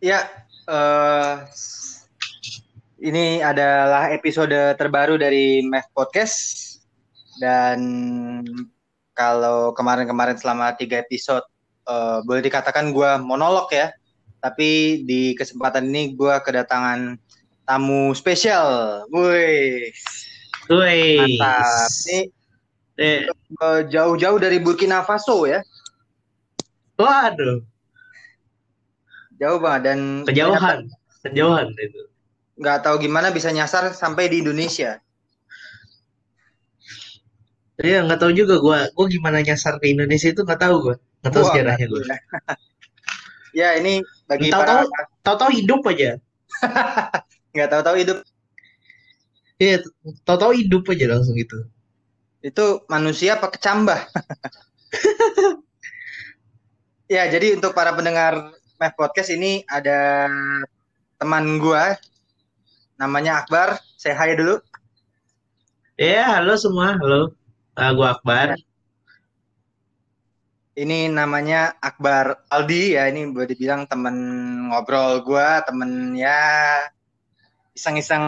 Ya, uh, ini adalah episode terbaru dari Math Podcast dan kalau kemarin-kemarin selama tiga episode uh, boleh dikatakan gue monolog ya, tapi di kesempatan ini gue kedatangan tamu spesial, woi, woi, mantap. Ini eh. jauh-jauh dari Burkina Faso ya. Waduh jauh banget dan kejauhan kejauhan itu. Nggak tahu gimana bisa nyasar sampai di Indonesia. Iya nggak tahu juga gue gue gimana nyasar ke Indonesia itu nggak tahu gue nggak tahu sejarahnya gue ya ini bagi tahu tahu tahu tahu hidup aja. Nggak tahu tahu hidup. Iya, tahu-tahu hidup aja langsung gitu. Itu manusia apa kecambah? ya, jadi untuk para pendengar Math Podcast ini ada teman gua namanya Akbar. Saya hai dulu. Ya, halo semua. Halo. Uh, gua Akbar. Ini namanya Akbar Aldi ya. Ini boleh dibilang temen ngobrol gua, temen ya iseng-iseng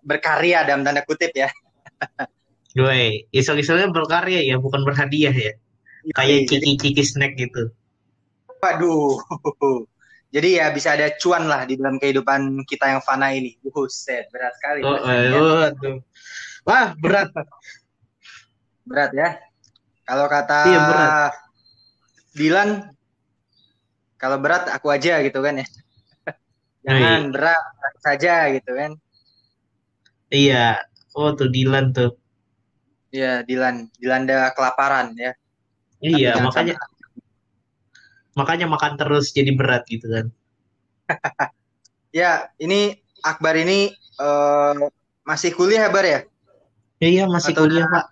berkarya dalam tanda kutip ya. Gue, iseng-isengnya berkarya ya, bukan berhadiah ya. Kayak ciki-ciki snack gitu. Waduh. Jadi ya bisa ada cuan lah di dalam kehidupan kita yang fana ini. Buset, berat sekali. Oh, oh, oh, Wah, berat. berat ya. Kalau kata iya, berat. Dilan, kalau berat aku aja gitu kan ya. Jangan Hai. berat saja gitu kan. Iya. Oh tuh Dilan tuh. Iya, Dilan. Dilanda kelaparan ya. Iya, makanya makanya makan terus jadi berat gitu kan. Ya ini Akbar ini uh, masih kuliah Bar ya? Iya masih Atau kuliah Pak.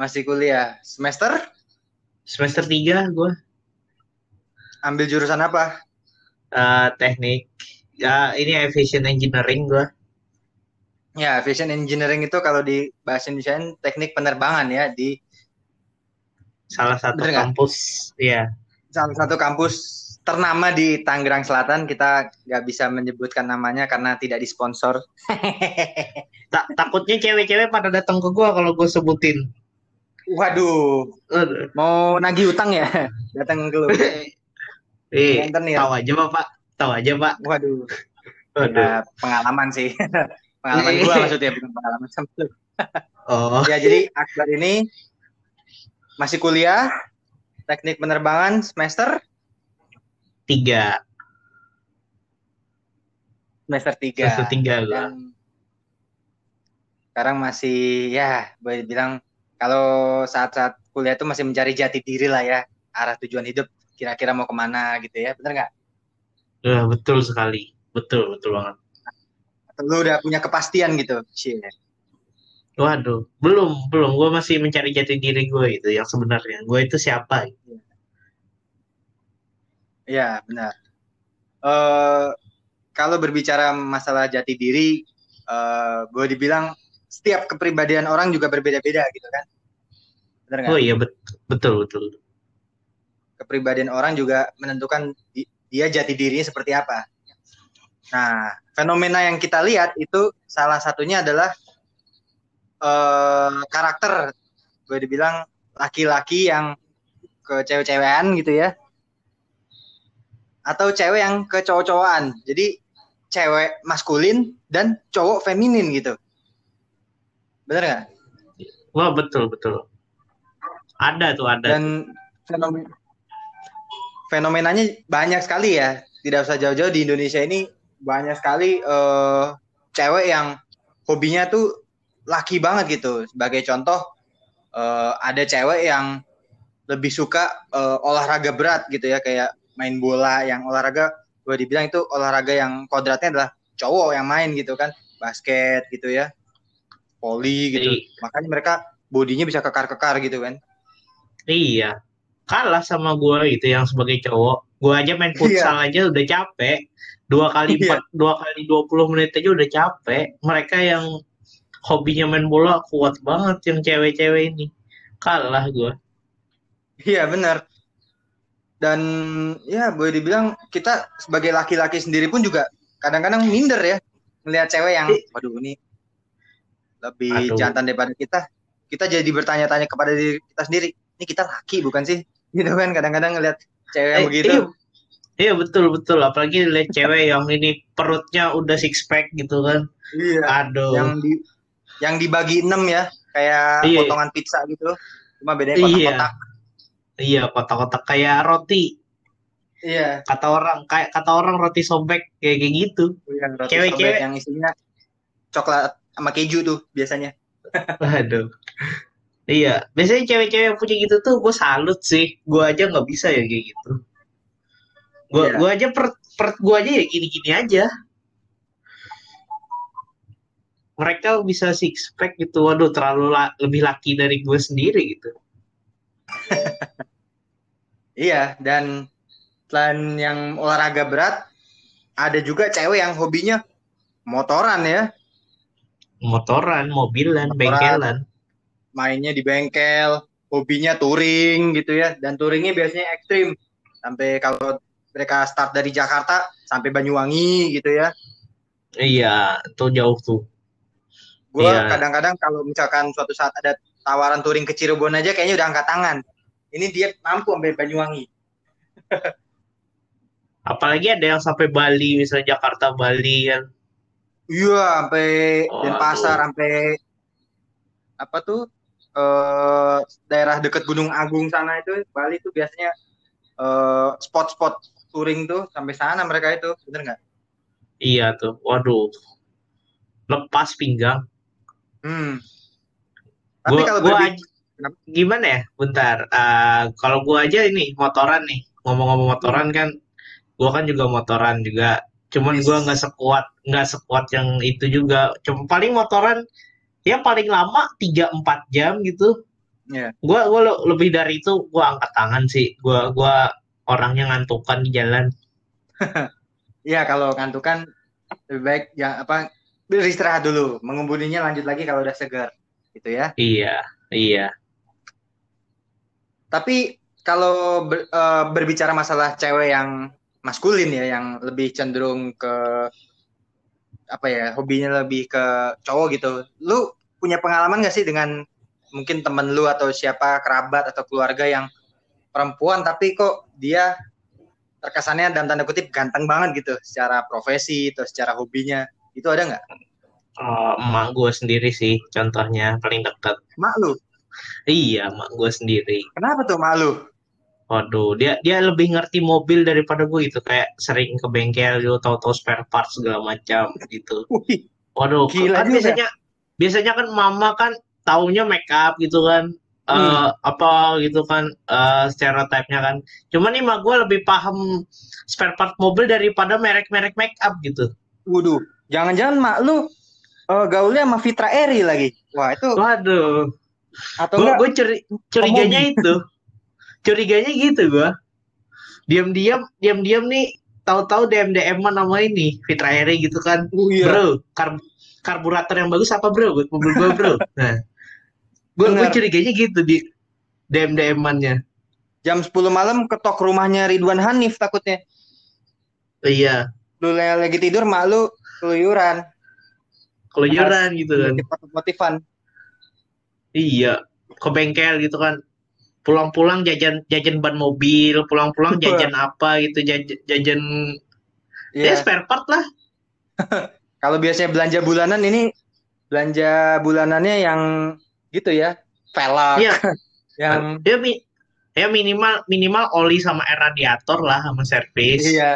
Masih kuliah. Semester? Semester tiga gue ambil jurusan apa? Uh, teknik. Ya ini aviation engineering gue ya aviation engineering itu kalau di bahasa Indonesia teknik penerbangan ya di salah satu Bener kampus. Ya salah satu kampus ternama di Tangerang Selatan kita nggak bisa menyebutkan namanya karena tidak disponsor. tak takutnya cewek-cewek pada datang ke gua kalau gue sebutin. Waduh, mau nagih utang ya? Datang ke lu. Eh, tahu aja pak, tahu aja pak. Waduh, Waduh. Ya, pengalaman sih, pengalaman gua maksudnya bukan pengalaman sama oh. Ya jadi Akbar ini masih kuliah teknik penerbangan semester? Tiga. Semester tiga. Semester tiga Dan sekarang masih ya boleh bilang kalau saat-saat kuliah itu masih mencari jati diri lah ya arah tujuan hidup kira-kira mau ke mana gitu ya benar nggak? Ya, betul sekali. Betul betul banget. Atau lu udah punya kepastian gitu, sih Waduh, belum, belum. Gue masih mencari jati diri gue itu yang sebenarnya. Gue itu siapa? Ya, benar. Uh, kalau berbicara masalah jati diri, uh, boleh dibilang setiap kepribadian orang juga berbeda-beda gitu kan? Benar nggak? Oh iya, bet betul, betul. Kepribadian orang juga menentukan dia jati dirinya seperti apa. Nah, fenomena yang kita lihat itu salah satunya adalah uh, karakter gue dibilang laki-laki yang ke cewek-cewekan gitu ya. Atau cewek yang ke cowok-cowokan jadi cewek maskulin dan cowok feminin gitu. Bener nggak? Wah betul betul. Ada tuh ada dan fenomen fenomenanya banyak sekali ya. Tidak usah jauh-jauh di Indonesia ini banyak sekali uh, cewek yang hobinya tuh laki banget gitu. Sebagai contoh uh, ada cewek yang lebih suka uh, olahraga berat gitu ya kayak main bola yang olahraga gue dibilang itu olahraga yang kodratnya adalah cowok yang main gitu kan basket gitu ya poli gitu Iyi. makanya mereka bodinya bisa kekar-kekar gitu kan iya kalah sama gue gitu yang sebagai cowok gue aja main futsal iya. aja udah capek dua kali iya. empat dua kali dua puluh menit aja udah capek mereka yang hobinya main bola kuat banget yang cewek-cewek ini. Kalah gue iya benar. Dan ya boleh dibilang kita sebagai laki-laki sendiri pun juga kadang-kadang minder ya melihat cewek yang waduh ini lebih Aduh. jantan daripada kita. Kita jadi bertanya-tanya kepada diri kita sendiri ini kita laki bukan sih? Gitu kan kadang-kadang ngelihat cewek yang eh, begitu. iya, iya betul betul. Apalagi lihat cewek yang ini perutnya udah six pack gitu kan. Iya aduh. yang di yang dibagi enam ya kayak iya. potongan pizza gitu cuma bedanya kotak-kotak iya Iya, kotak-kotak kayak roti. Iya. Kata orang kayak kata orang roti sobek kayak kayak gitu. Iya, Cewek-cewek yang isinya coklat sama keju tuh biasanya. Waduh. Iya, biasanya cewek-cewek yang punya gitu tuh gue salut sih. Gue aja nggak bisa ya kayak gitu. Gue iya. gue aja per, per gue aja ya gini-gini aja. Mereka bisa six pack gitu, waduh terlalu la lebih laki dari gue sendiri gitu. Iya, dan selain yang olahraga berat, ada juga cewek yang hobinya motoran ya. Motoran, mobilan, motoran, bengkelan. Mainnya di bengkel, hobinya touring gitu ya. Dan touringnya biasanya ekstrim. Sampai kalau mereka start dari Jakarta sampai Banyuwangi gitu ya. Iya, itu jauh tuh. Gue iya. kadang-kadang kalau misalkan suatu saat ada tawaran touring ke Cirebon aja kayaknya udah angkat tangan. Ini dia mampu sampai Banyuwangi. Apalagi ada yang sampai Bali misalnya Jakarta Bali kan. Iya sampai oh, Denpasar sampai apa tuh eh, daerah dekat Gunung Agung sana itu Bali itu biasanya eh, spot-spot touring tuh sampai sana mereka itu. Bener nggak? Iya tuh waduh. Lepas pinggang hmm. tapi gua, kalau gua berbi- gimana ya? Bentar. Uh, kalau gua aja ini motoran nih. Ngomong-ngomong motoran kan, gua kan juga motoran juga. Cuman yes. gua nggak sekuat nggak sekuat yang itu juga. Cuma paling motoran ya paling lama 3-4 jam gitu. Yeah. Gua gua lebih dari itu gua angkat tangan sih. Gua gua orangnya ngantukan di jalan. Iya, kalau ngantukan lebih baik ya apa beristirahat dulu, mengembudinya lanjut lagi kalau udah segar, gitu ya. Iya, iya. Tapi kalau ber, uh, berbicara masalah cewek yang maskulin ya, yang lebih cenderung ke apa ya, hobinya lebih ke cowok gitu. Lu punya pengalaman gak sih dengan mungkin temen lu atau siapa kerabat atau keluarga yang perempuan tapi kok dia terkesannya dan tanda kutip ganteng banget gitu secara profesi atau secara hobinya itu ada nggak? Oh, emak gue sendiri sih contohnya paling dekat. Mak lu? Iya, mak gue sendiri. Kenapa tuh malu? Waduh, dia dia lebih ngerti mobil daripada gue itu kayak sering ke bengkel gitu, tahu-tahu spare parts segala macam gitu. Waduh, Gila kan juga. biasanya biasanya kan mama kan taunya make up gitu kan. Uh, hmm. apa gitu kan uh, stereotipnya kan. Cuman nih mak gue lebih paham spare part mobil daripada merek-merek make up gitu. Waduh, jangan-jangan mak lu uh, gaulnya sama Fitra Eri lagi. Wah, itu Waduh. Atau gua, gue curi, curiganya itu. Curiganya gitu gue diam-diam diam-diam nih tahu-tahu DM DM nama ini Fitra Eri gitu kan. Oh, iya. bro kar karburator yang bagus apa bro? Buat mobil gue bro. Nah. Gue gue curiganya gitu di DM DM nya jam 10 malam ketok rumahnya Ridwan Hanif takutnya. Iya. Lu lagi tidur mak lu keluyuran keluyuran gitu kan motifan Iya, ke bengkel gitu kan. Pulang-pulang jajan jajan ban mobil, pulang-pulang jajan apa gitu, jajan, jajan yeah. ya spare part lah. Kalau biasanya belanja bulanan ini belanja bulanannya yang gitu ya, velg. Iya. yang ya, mi ya minimal minimal oli sama air radiator lah sama servis. Iya.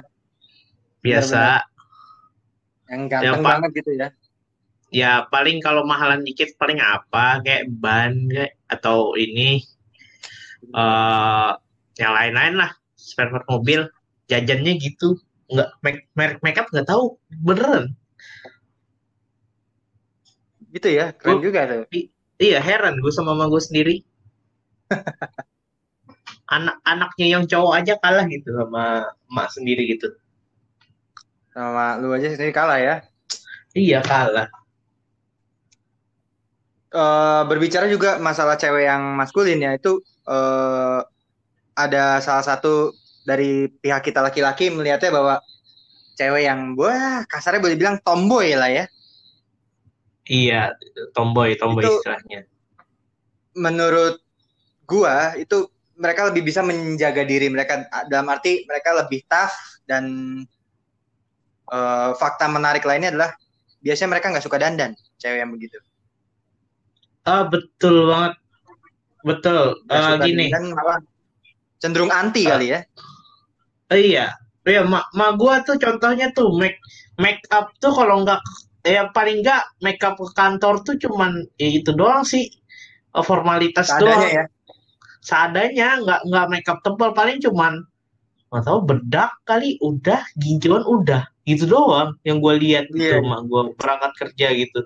Biasa. Benar -benar. Yang ganteng ya, banget gitu ya. Ya paling kalau mahalan dikit paling apa? Kayak ban kayak atau ini uh, yang lain-lain lah. Spare part mobil. Jajannya gitu. Nggak merek makeup nggak tahu. Beneran. Gitu ya keren gua, juga tuh. iya heran gue sama mama gue sendiri. Anak-anaknya yang cowok aja kalah gitu sama mak sendiri gitu sama lu aja sendiri kalah ya iya kalah uh, berbicara juga masalah cewek yang maskulin ya itu uh, ada salah satu dari pihak kita laki-laki melihatnya bahwa cewek yang wah kasarnya boleh bilang tomboy lah ya. Iya, tomboy, tomboy itu, istilahnya. Menurut gua itu mereka lebih bisa menjaga diri mereka dalam arti mereka lebih tough dan uh, fakta menarik lainnya adalah biasanya mereka nggak suka dandan cewek yang begitu. Ah betul banget, betul. Uh, gini. malah cenderung anti uh, kali ya. Uh, iya, ya mak ma gua tuh contohnya tuh make make up tuh kalau nggak ya paling nggak make up ke kantor tuh cuman ya itu doang sih eh, formalitas Seadanya doang. Ya? Seadanya nggak nggak make up tebal paling cuman nggak tahu bedak kali udah ginjuan udah gitu doang yang gue lihat yeah. gitu iya. mah gue berangkat kerja gitu.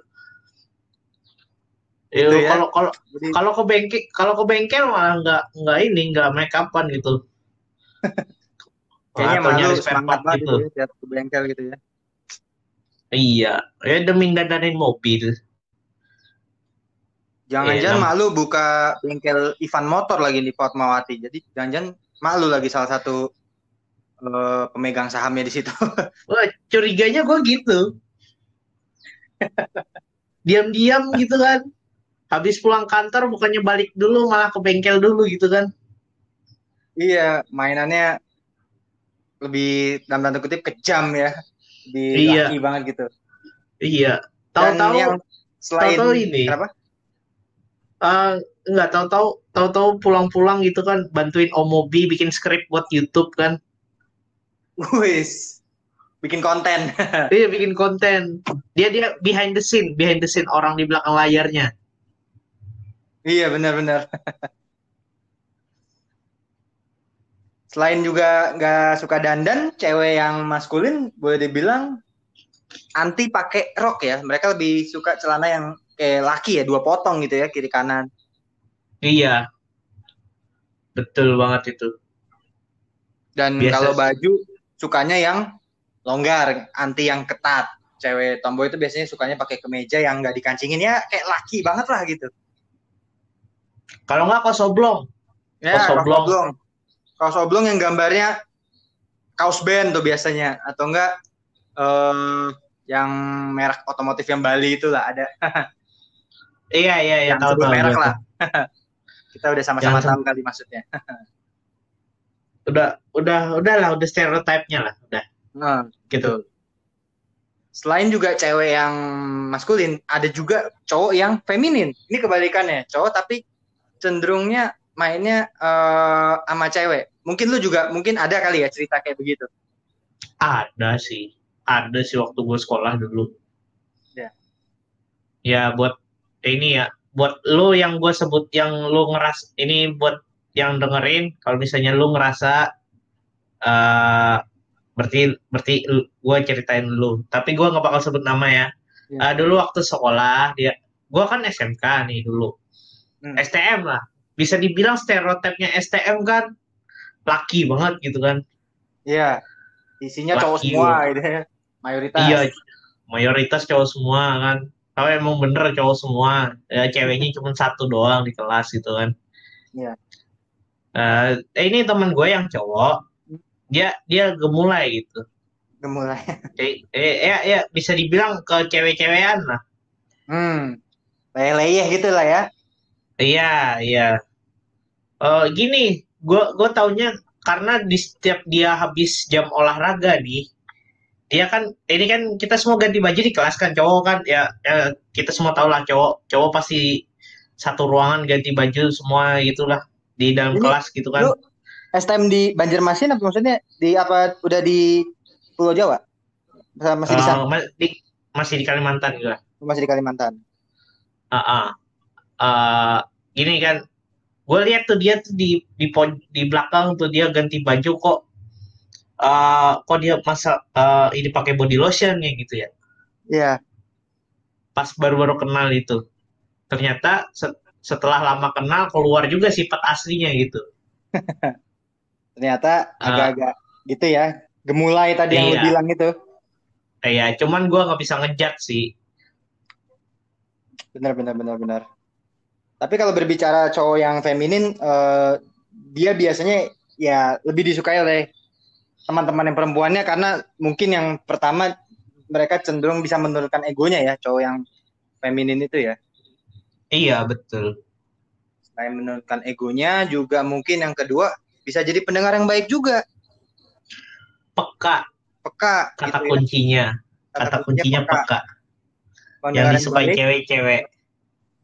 Ya, gitu ya. kalau kalau kalau ke bengkel kalau ke bengkel malah nggak nggak ini nggak make upan gitu. Kayaknya malu semangat banget gitu. ya, ke bengkel gitu ya. Iya, ya demi dandanin mobil. Jangan-jangan ya, malu buka bengkel Ivan Motor lagi di Fatmawati. Jadi jangan-jangan malu lagi salah satu uh, pemegang sahamnya di situ. Wah, curiganya gue gitu. Diam-diam gitu kan. Habis pulang kantor bukannya balik dulu malah ke bengkel dulu gitu kan. Iya, mainannya lebih dalam tanda kutip kejam ya di iya. laki banget gitu iya tahu-tahu yang selain tahu-tahu ini kenapa uh, nggak tahu-tahu tahu-tahu pulang-pulang gitu kan bantuin Omobi bikin skrip buat YouTube kan wis bikin konten iya bikin konten dia dia behind the scene behind the scene orang di belakang layarnya iya benar-benar selain juga nggak suka dandan, cewek yang maskulin boleh dibilang anti pakai rok ya. Mereka lebih suka celana yang kayak laki ya, dua potong gitu ya, kiri kanan. Iya. Betul banget itu. Dan Biasa kalau baju sukanya yang longgar, anti yang ketat. Cewek tomboy itu biasanya sukanya pakai kemeja yang nggak dikancingin ya kayak laki banget lah gitu. Kalau nggak kosoblong. Ya, kosoblong. kosoblong kaos oblong yang gambarnya kaos band tuh biasanya atau enggak um, yang merek otomotif yang Bali itu lah ada. iya iya iya tahu tahu merek lah. Kita udah sama-sama tahu kali maksudnya. udah udah udah lah udah stereotipnya lah udah. Nah, gitu. Selain juga cewek yang maskulin, ada juga cowok yang feminin. Ini kebalikannya, cowok tapi cenderungnya mainnya uh, sama cewek. Mungkin lu juga mungkin ada kali ya cerita kayak begitu. Ada sih, ada sih waktu gue sekolah dulu. Ya. Ya buat ini ya, buat lu yang gue sebut yang lu ngeras ini buat yang dengerin, kalau misalnya lu ngerasa uh, berarti berarti gue ceritain lu. Tapi gue nggak bakal sebut nama ya. ya. Uh, dulu waktu sekolah dia, gue kan SMK nih dulu. Hmm. STM lah, bisa dibilang stereotipnya STM kan laki banget gitu kan. Iya. Isinya laki cowok semua gitu ya. Mayoritas. Iya. Mayoritas cowok semua kan. Kalau emang bener cowok semua, ya ceweknya cuma satu doang di kelas gitu kan. Iya. Uh, ini teman gue yang cowok, dia dia gemulai gitu. Gemulai. eh, eh, ya, ya bisa dibilang ke cewek-cewekan lah. Hmm. Leyeh-leyeh gitu lah ya. Iya, iya uh, gini gue gue taunya karena di setiap dia habis jam olahraga nih dia kan ini kan kita semua ganti baju di kelas kan cowok kan ya, ya kita semua tahu lah cowok cowok pasti satu ruangan ganti baju semua gitulah di dalam ini, kelas gitu kan. Lu STM di Banjarmasin apa maksudnya di apa udah di Pulau Jawa? Masih di sana? Uh, di, masih di Kalimantan juga. Masih di Kalimantan. Uh, uh. Uh, gini kan gue lihat tuh dia tuh di di di belakang tuh dia ganti baju kok uh, kok dia masa uh, ini pakai body lotion ya gitu ya Iya. Yeah. Pas baru-baru kenal itu. Ternyata setelah lama kenal keluar juga sifat aslinya gitu. Ternyata uh, agak-agak gitu ya. Gemulai tadi iya. yang lu iya. bilang itu. Iya, cuman gua nggak bisa ngejat sih. Benar benar benar benar. Tapi kalau berbicara cowok yang feminin, uh, dia biasanya ya lebih disukai oleh teman-teman yang perempuannya karena mungkin yang pertama mereka cenderung bisa menurunkan egonya ya cowok yang feminin itu ya. Iya betul. Selain menurunkan egonya juga mungkin yang kedua bisa jadi pendengar yang baik juga. Peka. Peka. Kata gitu kuncinya. Ya. Kata, Kata kuncinya peka. peka. Yang disukai cewek-cewek.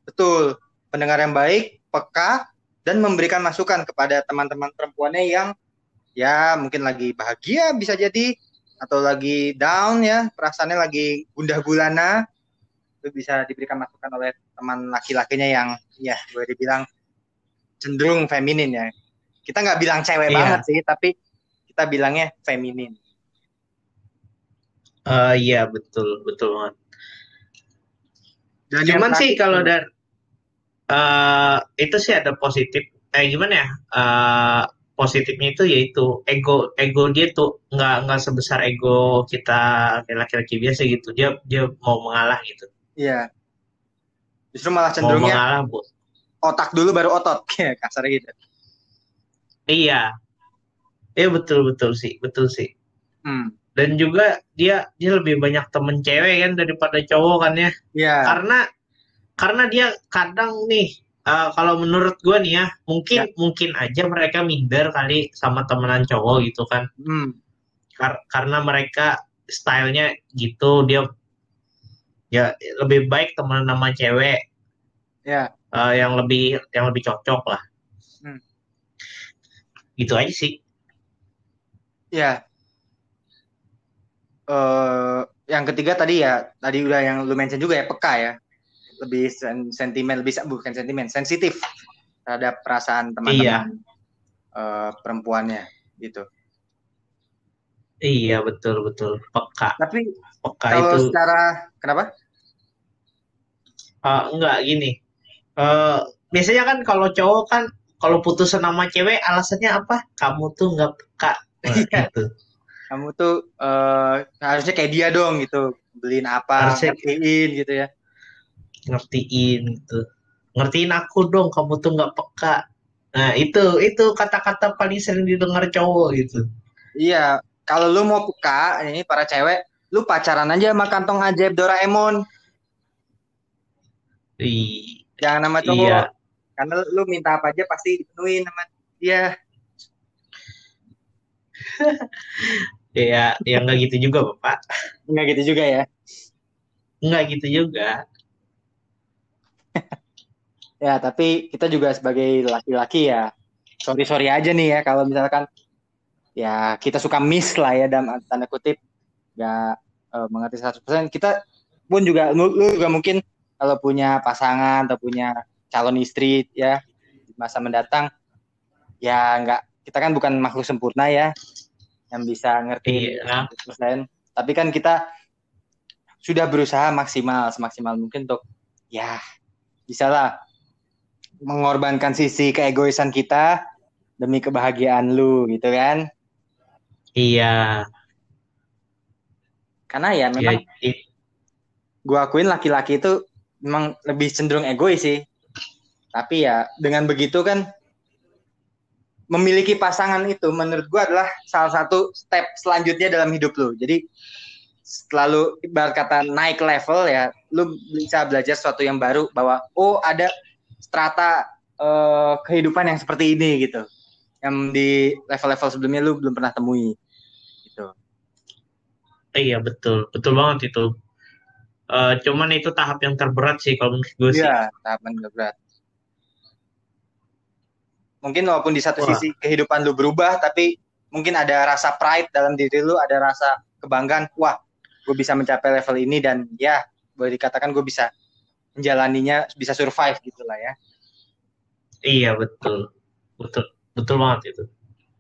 Betul. Pendengar yang baik, peka, dan memberikan masukan kepada teman-teman perempuannya yang ya mungkin lagi bahagia bisa jadi atau lagi down ya perasaannya lagi gundah gulana itu bisa diberikan masukan oleh teman laki-lakinya yang ya boleh dibilang cenderung feminin ya. Kita nggak bilang cewek iya. banget sih tapi kita bilangnya feminin. Uh, iya betul betul banget. Dan cuman sih kalau dari uh, itu sih ada positif eh gimana ya? Uh, positifnya itu yaitu ego ego dia tuh nggak nggak sebesar ego kita laki-laki biasa gitu. Dia dia mau mengalah gitu iya. Justru malah cenderungnya mau mengalah bu otak dulu baru otot. Kayak kasar gitu. Iya. Iya betul betul sih betul sih. Hmm. dan juga dia dia lebih banyak temen cewek kan daripada cowok kan ya. Iya. Karena karena dia kadang nih uh, kalau menurut gue nih ya mungkin ya. mungkin aja mereka minder kali sama temenan cowok gitu kan. Hmm. Kar karena mereka stylenya gitu dia ya lebih baik temenan sama cewek ya uh, yang lebih yang lebih cocok lah hmm. gitu aja sih ya uh, yang ketiga tadi ya tadi udah yang lu mention juga ya peka ya lebih sen sentimen lebih bukan sentimen sensitif terhadap perasaan teman-teman iya. uh, perempuannya gitu. Iya betul betul peka. Tapi peka kalau itu secara kenapa? Uh, enggak gini. Uh, biasanya kan kalau cowok kan kalau putus sama cewek alasannya apa? Kamu tuh nggak peka. Nah, iya. gitu. Kamu tuh uh, harusnya kayak dia dong gitu. Beliin apa, harusnya... gitu ya ngertiin gitu ngertiin aku dong kamu tuh nggak peka nah itu itu kata-kata paling sering didengar cowok gitu iya kalau lu mau peka ini para cewek lu pacaran aja sama kantong ajaib Doraemon. Ih, jangan nama cowok. Iya. karena lu minta apa aja pasti dipenuhin sama dia. Ya ya nggak gitu juga bapak. Nggak gitu juga ya? Nggak gitu juga. Ya tapi kita juga sebagai laki-laki ya sorry sorry aja nih ya kalau misalkan ya kita suka miss lah ya dalam tanda kutip nggak uh, mengerti 100% kita pun juga lu, lu juga mungkin kalau punya pasangan atau punya calon istri ya di masa mendatang ya nggak kita kan bukan makhluk sempurna ya yang bisa ngerti iya. 100%. tapi kan kita sudah berusaha maksimal semaksimal mungkin untuk ya bisa lah mengorbankan sisi keegoisan kita demi kebahagiaan lu gitu kan iya. Karena ya memang ya, gue akuin laki-laki itu memang lebih cenderung egois sih. Tapi ya dengan begitu kan memiliki pasangan itu menurut gue adalah salah satu step selanjutnya dalam hidup lu. Jadi selalu ibarat kata naik level ya lu bisa belajar sesuatu yang baru bahwa oh ada strata uh, kehidupan yang seperti ini gitu. Yang di level-level sebelumnya lu belum pernah temui iya betul betul banget itu uh, cuman itu tahap yang terberat sih kalau menurut gue sih iya tahap yang terberat mungkin walaupun di satu Wah. sisi kehidupan lu berubah tapi mungkin ada rasa pride dalam diri lu ada rasa kebanggaan wah gue bisa mencapai level ini dan ya boleh dikatakan gue bisa menjalaninya bisa survive gitulah ya. Iya betul, betul, betul banget itu.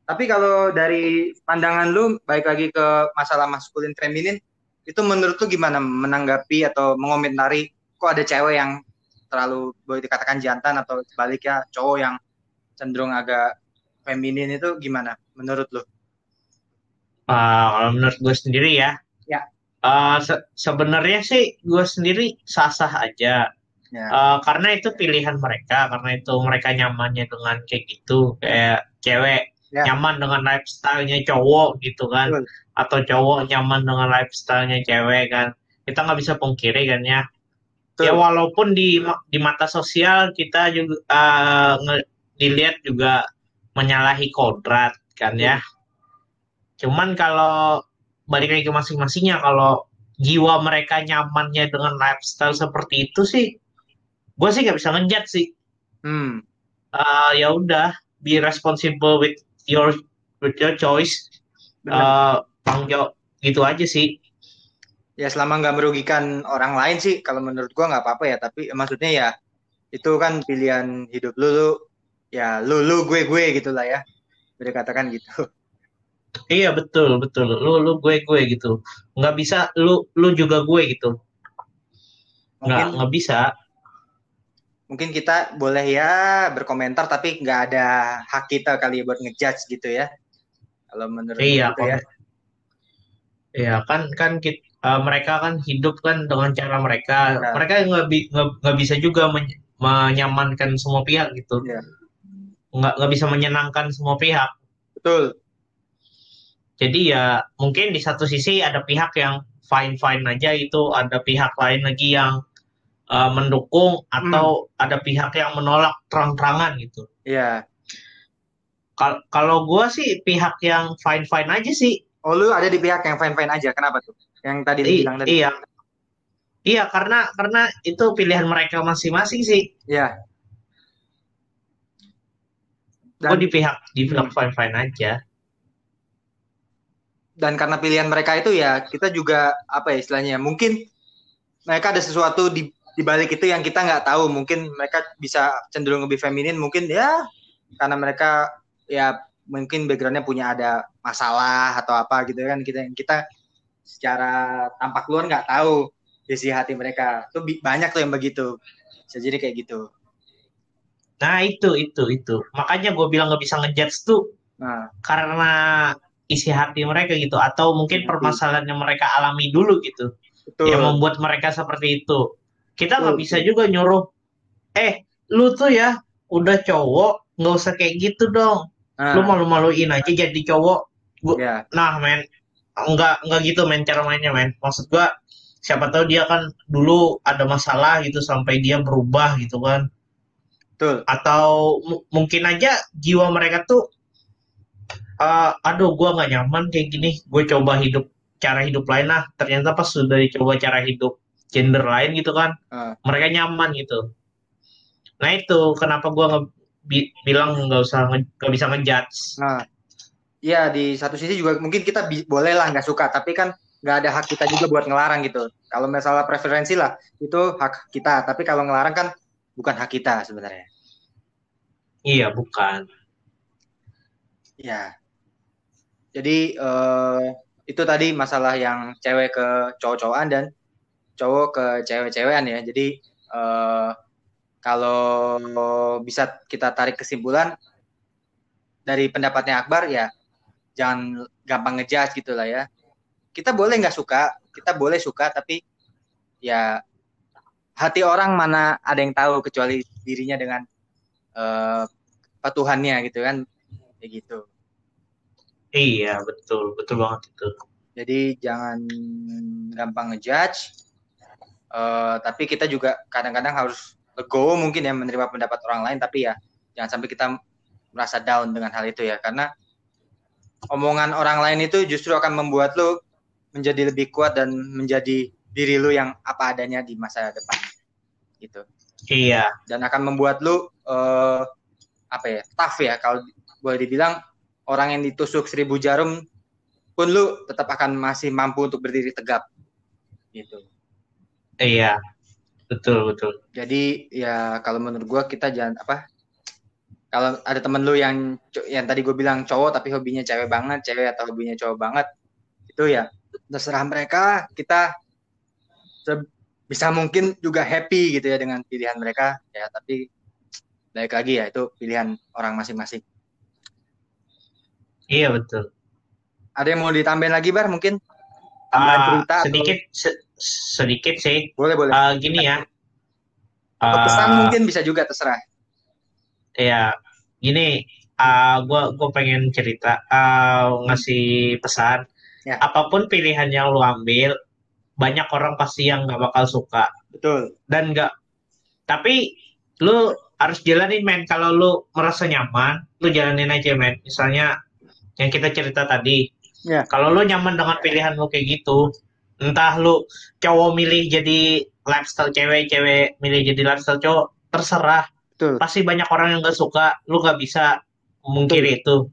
Tapi kalau dari pandangan lu, baik lagi ke masalah maskulin feminin, itu menurut lu gimana menanggapi atau mengomentari kok ada cewek yang terlalu boleh dikatakan jantan atau sebaliknya cowok yang cenderung agak feminin itu gimana menurut lu? Uh, kalau menurut gue sendiri ya, ya. Uh, se sebenarnya sih gue sendiri sah-sah aja. Ya. Uh, karena itu pilihan mereka, karena itu mereka nyamannya dengan kayak gitu, kayak cewek ya. nyaman dengan lifestyle-nya cowok gitu kan Betul. atau cowok nyaman dengan lifestyle-nya cewek kan kita nggak bisa pungkiri kan ya Betul. ya walaupun di di mata sosial kita juga uh, dilihat juga menyalahi kodrat kan ya cuman kalau balik lagi ke masing-masingnya kalau jiwa mereka nyamannya dengan lifestyle seperti itu sih gue sih nggak bisa ngejat sih hmm. uh, ya udah be responsible with your with your choice uh, tanggung jawab gitu aja sih ya selama nggak merugikan orang lain sih kalau menurut gue nggak apa-apa ya tapi maksudnya ya itu kan pilihan hidup lu, lu ya lu lu gue gue gitulah ya boleh katakan gitu Iya betul betul. Lu lu gue gue gitu. Nggak bisa lu lu juga gue gitu. Nggak nggak bisa. Mungkin kita boleh ya berkomentar tapi nggak ada hak kita kali buat ngejudge gitu ya. Kalau menurut iya, gitu ya. Iya kan kan kita, uh, mereka kan hidup kan dengan cara mereka. Nah. Mereka nggak nggak bisa juga men, menyamankan semua pihak gitu. Nggak nggak bisa menyenangkan semua pihak. Betul jadi ya mungkin di satu sisi ada pihak yang fine fine aja itu, ada pihak lain lagi yang uh, mendukung atau hmm. ada pihak yang menolak terang-terangan gitu. Iya. Kal kalau gue sih pihak yang fine fine aja sih. Oh lu ada di pihak yang fine fine aja, kenapa tuh? Yang tadi I bilang tadi. Iya. Iya karena karena itu pilihan mereka masing-masing sih. Iya. Dan, gue di pihak di pihak hmm. fine fine aja dan karena pilihan mereka itu ya kita juga apa ya istilahnya mungkin mereka ada sesuatu di di balik itu yang kita nggak tahu. Mungkin mereka bisa cenderung lebih feminin mungkin ya karena mereka ya mungkin backgroundnya punya ada masalah atau apa gitu kan. Kita kita secara tampak luar nggak tahu isi hati mereka. Tuh banyak tuh yang begitu. Bisa jadi kayak gitu. Nah itu itu itu. Makanya gue bilang nggak bisa ngejudge tuh nah. karena isi hati mereka gitu. Atau mungkin permasalahan yang mereka alami dulu gitu. Betul. yang membuat mereka seperti itu kita nggak bisa juga nyuruh eh lu tuh ya udah cowok nggak usah kayak gitu dong. Nah. lu malu-maluin aja jadi cowok. Gua yeah. nah men nggak nggak gitu men cara mainnya men. Maksud gua siapa tahu dia kan dulu ada masalah gitu sampai dia berubah gitu kan. Betul. atau mungkin aja jiwa mereka tuh uh, aduh gue nggak nyaman kayak gini. Gue coba hidup cara hidup lain lah. Ternyata pas sudah dicoba cara hidup gender lain gitu kan. Uh. mereka nyaman gitu. Nah itu kenapa gue nge bi bilang nggak usah nggak bisa ngejudge. Nah ya di satu sisi juga mungkin kita boleh lah nggak suka tapi kan nggak ada hak kita juga buat ngelarang gitu. Kalau masalah preferensi lah itu hak kita. Tapi kalau ngelarang kan bukan hak kita sebenarnya. Iya bukan. Ya jadi uh, itu tadi masalah yang cewek ke cowok-cowokan dan cowok ke cewek-cewekan ya. Jadi uh, kalau bisa kita tarik kesimpulan dari pendapatnya Akbar ya jangan gampang ngejudge gitu lah ya. Kita boleh nggak suka, kita boleh suka tapi ya hati orang mana ada yang tahu kecuali dirinya dengan uh, Tuhannya gitu kan kayak gitu. Iya, betul, betul banget itu. Jadi jangan gampang ngejudge. Uh, tapi kita juga kadang-kadang harus legowo mungkin ya menerima pendapat orang lain tapi ya jangan sampai kita merasa down dengan hal itu ya. Karena omongan orang lain itu justru akan membuat lo menjadi lebih kuat dan menjadi diri lo yang apa adanya di masa depan. Gitu. Iya. Dan akan membuat lo uh, apa ya tough ya. Kalau boleh dibilang orang yang ditusuk seribu jarum pun lu tetap akan masih mampu untuk berdiri tegap. Gitu iya betul betul jadi ya kalau menurut gua kita jangan apa kalau ada temen lu yang yang tadi gue bilang cowok tapi hobinya cewek banget cewek atau hobinya cowok banget itu ya terserah mereka kita bisa mungkin juga happy gitu ya dengan pilihan mereka ya tapi baik lagi ya itu pilihan orang masing-masing Iya betul. Ada yang mau ditambahin lagi bar mungkin? Uh, sedikit atau... se sedikit sih. Boleh boleh. Uh, gini ya. Uh, pesan mungkin bisa juga terserah. Ya, gini uh, gua gua pengen cerita uh, ngasih pesan Ya. apa pun pilihan yang lu ambil banyak orang pasti yang nggak bakal suka Betul. dan nggak tapi lu harus jalanin men kalau lu merasa nyaman lu jalanin aja men misalnya yang kita cerita tadi Ya. kalau lu nyaman dengan pilihan lu kayak gitu entah lu cowok milih jadi lifestyle cewek cewek milih jadi lifestyle cowok terserah Betul. pasti banyak orang yang gak suka lu gak bisa mungkiri itu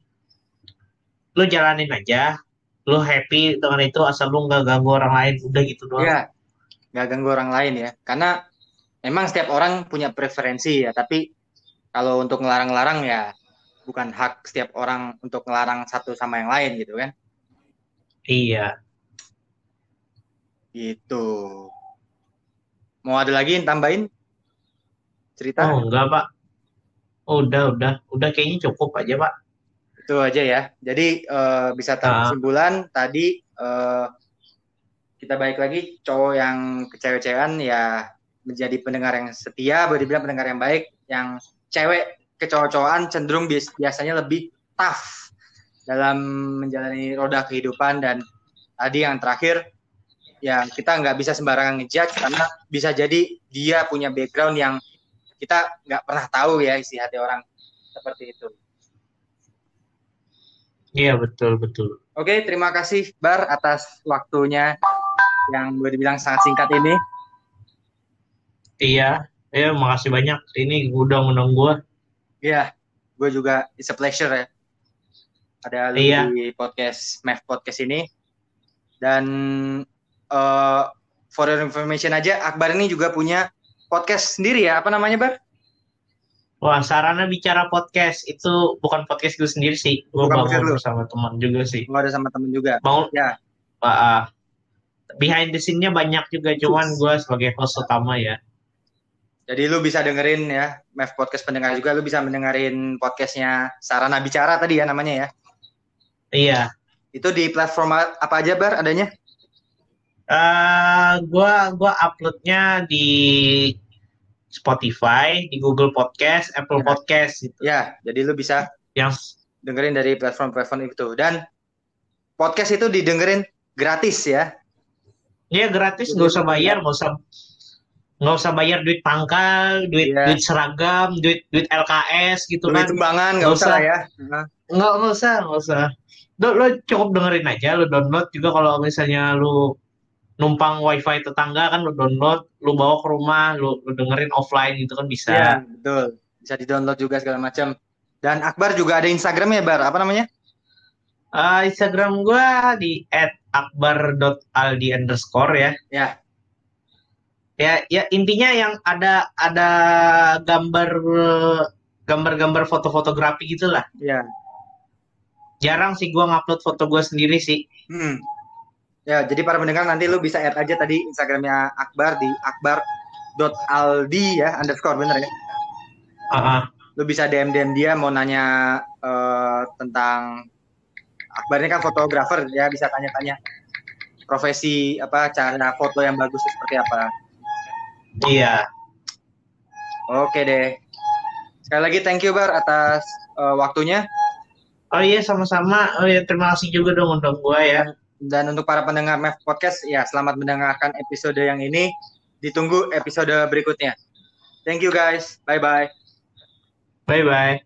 lu jalanin aja lu happy dengan itu asal lu nggak ganggu orang lain udah gitu doang Ya. Nggak ganggu orang lain ya. Karena memang setiap orang punya preferensi ya. Tapi kalau untuk ngelarang-larang ya bukan hak setiap orang untuk ngelarang satu sama yang lain gitu kan. iya Gitu. Mau ada lagi yang tambahin? Cerita? oh enggak pak udah udah udah kayaknya cukup aja pak Itu aja ya. Jadi eh, bisa Ah. terkesimpulan tadi eh, kita balik lagi cowok yang kecewe-cewean ya menjadi pendengar yang setia, boleh dibilang pendengar yang baik. Yang cewek kecowok-cowokan cenderung bias- biasanya lebih tough dalam menjalani roda kehidupan dan tadi yang terakhir ya kita nggak bisa sembarangan ngejudge karena bisa jadi dia punya background yang kita nggak pernah tahu ya isi hati orang seperti itu. iya betul betul Oke, terima kasih Bar atas waktunya yang boleh dibilang sangat singkat ini. iya ya makasih banyak ini udah ngundang gua Iya, gue juga it's a pleasure ya. Ada lu Iya. di podcast Mev Podcast ini. Dan eh, for your information aja, Akbar ini juga punya podcast sendiri ya. Apa namanya Bar? Wah, Sarana Bicara Podcast itu bukan podcast gue sendiri sih. Gue Bukan bangun lu. bersama teman juga sih. Lo ada sama temen juga. Bangun, Ya. Ah. behind the scene-nya banyak juga, cuman gue sebagai host utama ya. Jadi lu bisa dengerin ya, Mev Podcast pendengar juga. Lu bisa mendengarin podcastnya Sarana Bicara tadi ya namanya ya. Iya. Itu di platform apa aja Bar adanya? Eh, gua gua uploadnya di Spotify, di Google Podcast, Apple Ya. Podcast gitu. Ya, jadi lu bisa Yang dengerin dari platform-platform itu dan podcast itu didengerin gratis ya ya gratis, nggak usah bayar, nggak usah nggak usah bayar duit pangkal, duit Iya. duit seragam, duit duit LKS gitu Duit kan. sumbangan nggak usah usah. ya Nggak, usah, nggak usah. Lo, lo cukup dengerin aja, lo download juga kalau misalnya lu numpang wifi tetangga kan lo download, lu bawa ke rumah, lu, lu dengerin offline gitu kan bisa. Iya, betul bisa di download juga segala macam dan Akbar juga ada Instagramnya Bar apa namanya Eh, Instagram gua di @akbar.aldi underscore ya. ya Ya, ya intinya yang ada ada gambar gambar-gambar foto-fotografi gitulah. ya Jarang sih gua ngupload foto gua sendiri sih. hmm. Ya jadi para pendengar nanti lu bisa add aja tadi Instagramnya Akbar di akbar.aldi ya underscore bener ya Ah, ah. lu bisa DM DM dia mau nanya eh, tentang Akbar ini kan fotografer ya bisa tanya-tanya profesi apa cara foto yang bagus seperti apa. Iya. Oke deh. Sekali lagi thank you Bar atas eh, waktunya Oh iya sama-sama. Oh ya terima kasih juga dong undang gua ya. Dan untuk para pendengar Mev Podcast ya selamat mendengarkan episode yang ini. Ditunggu episode berikutnya. Thank you guys. Bye bye. Bye bye.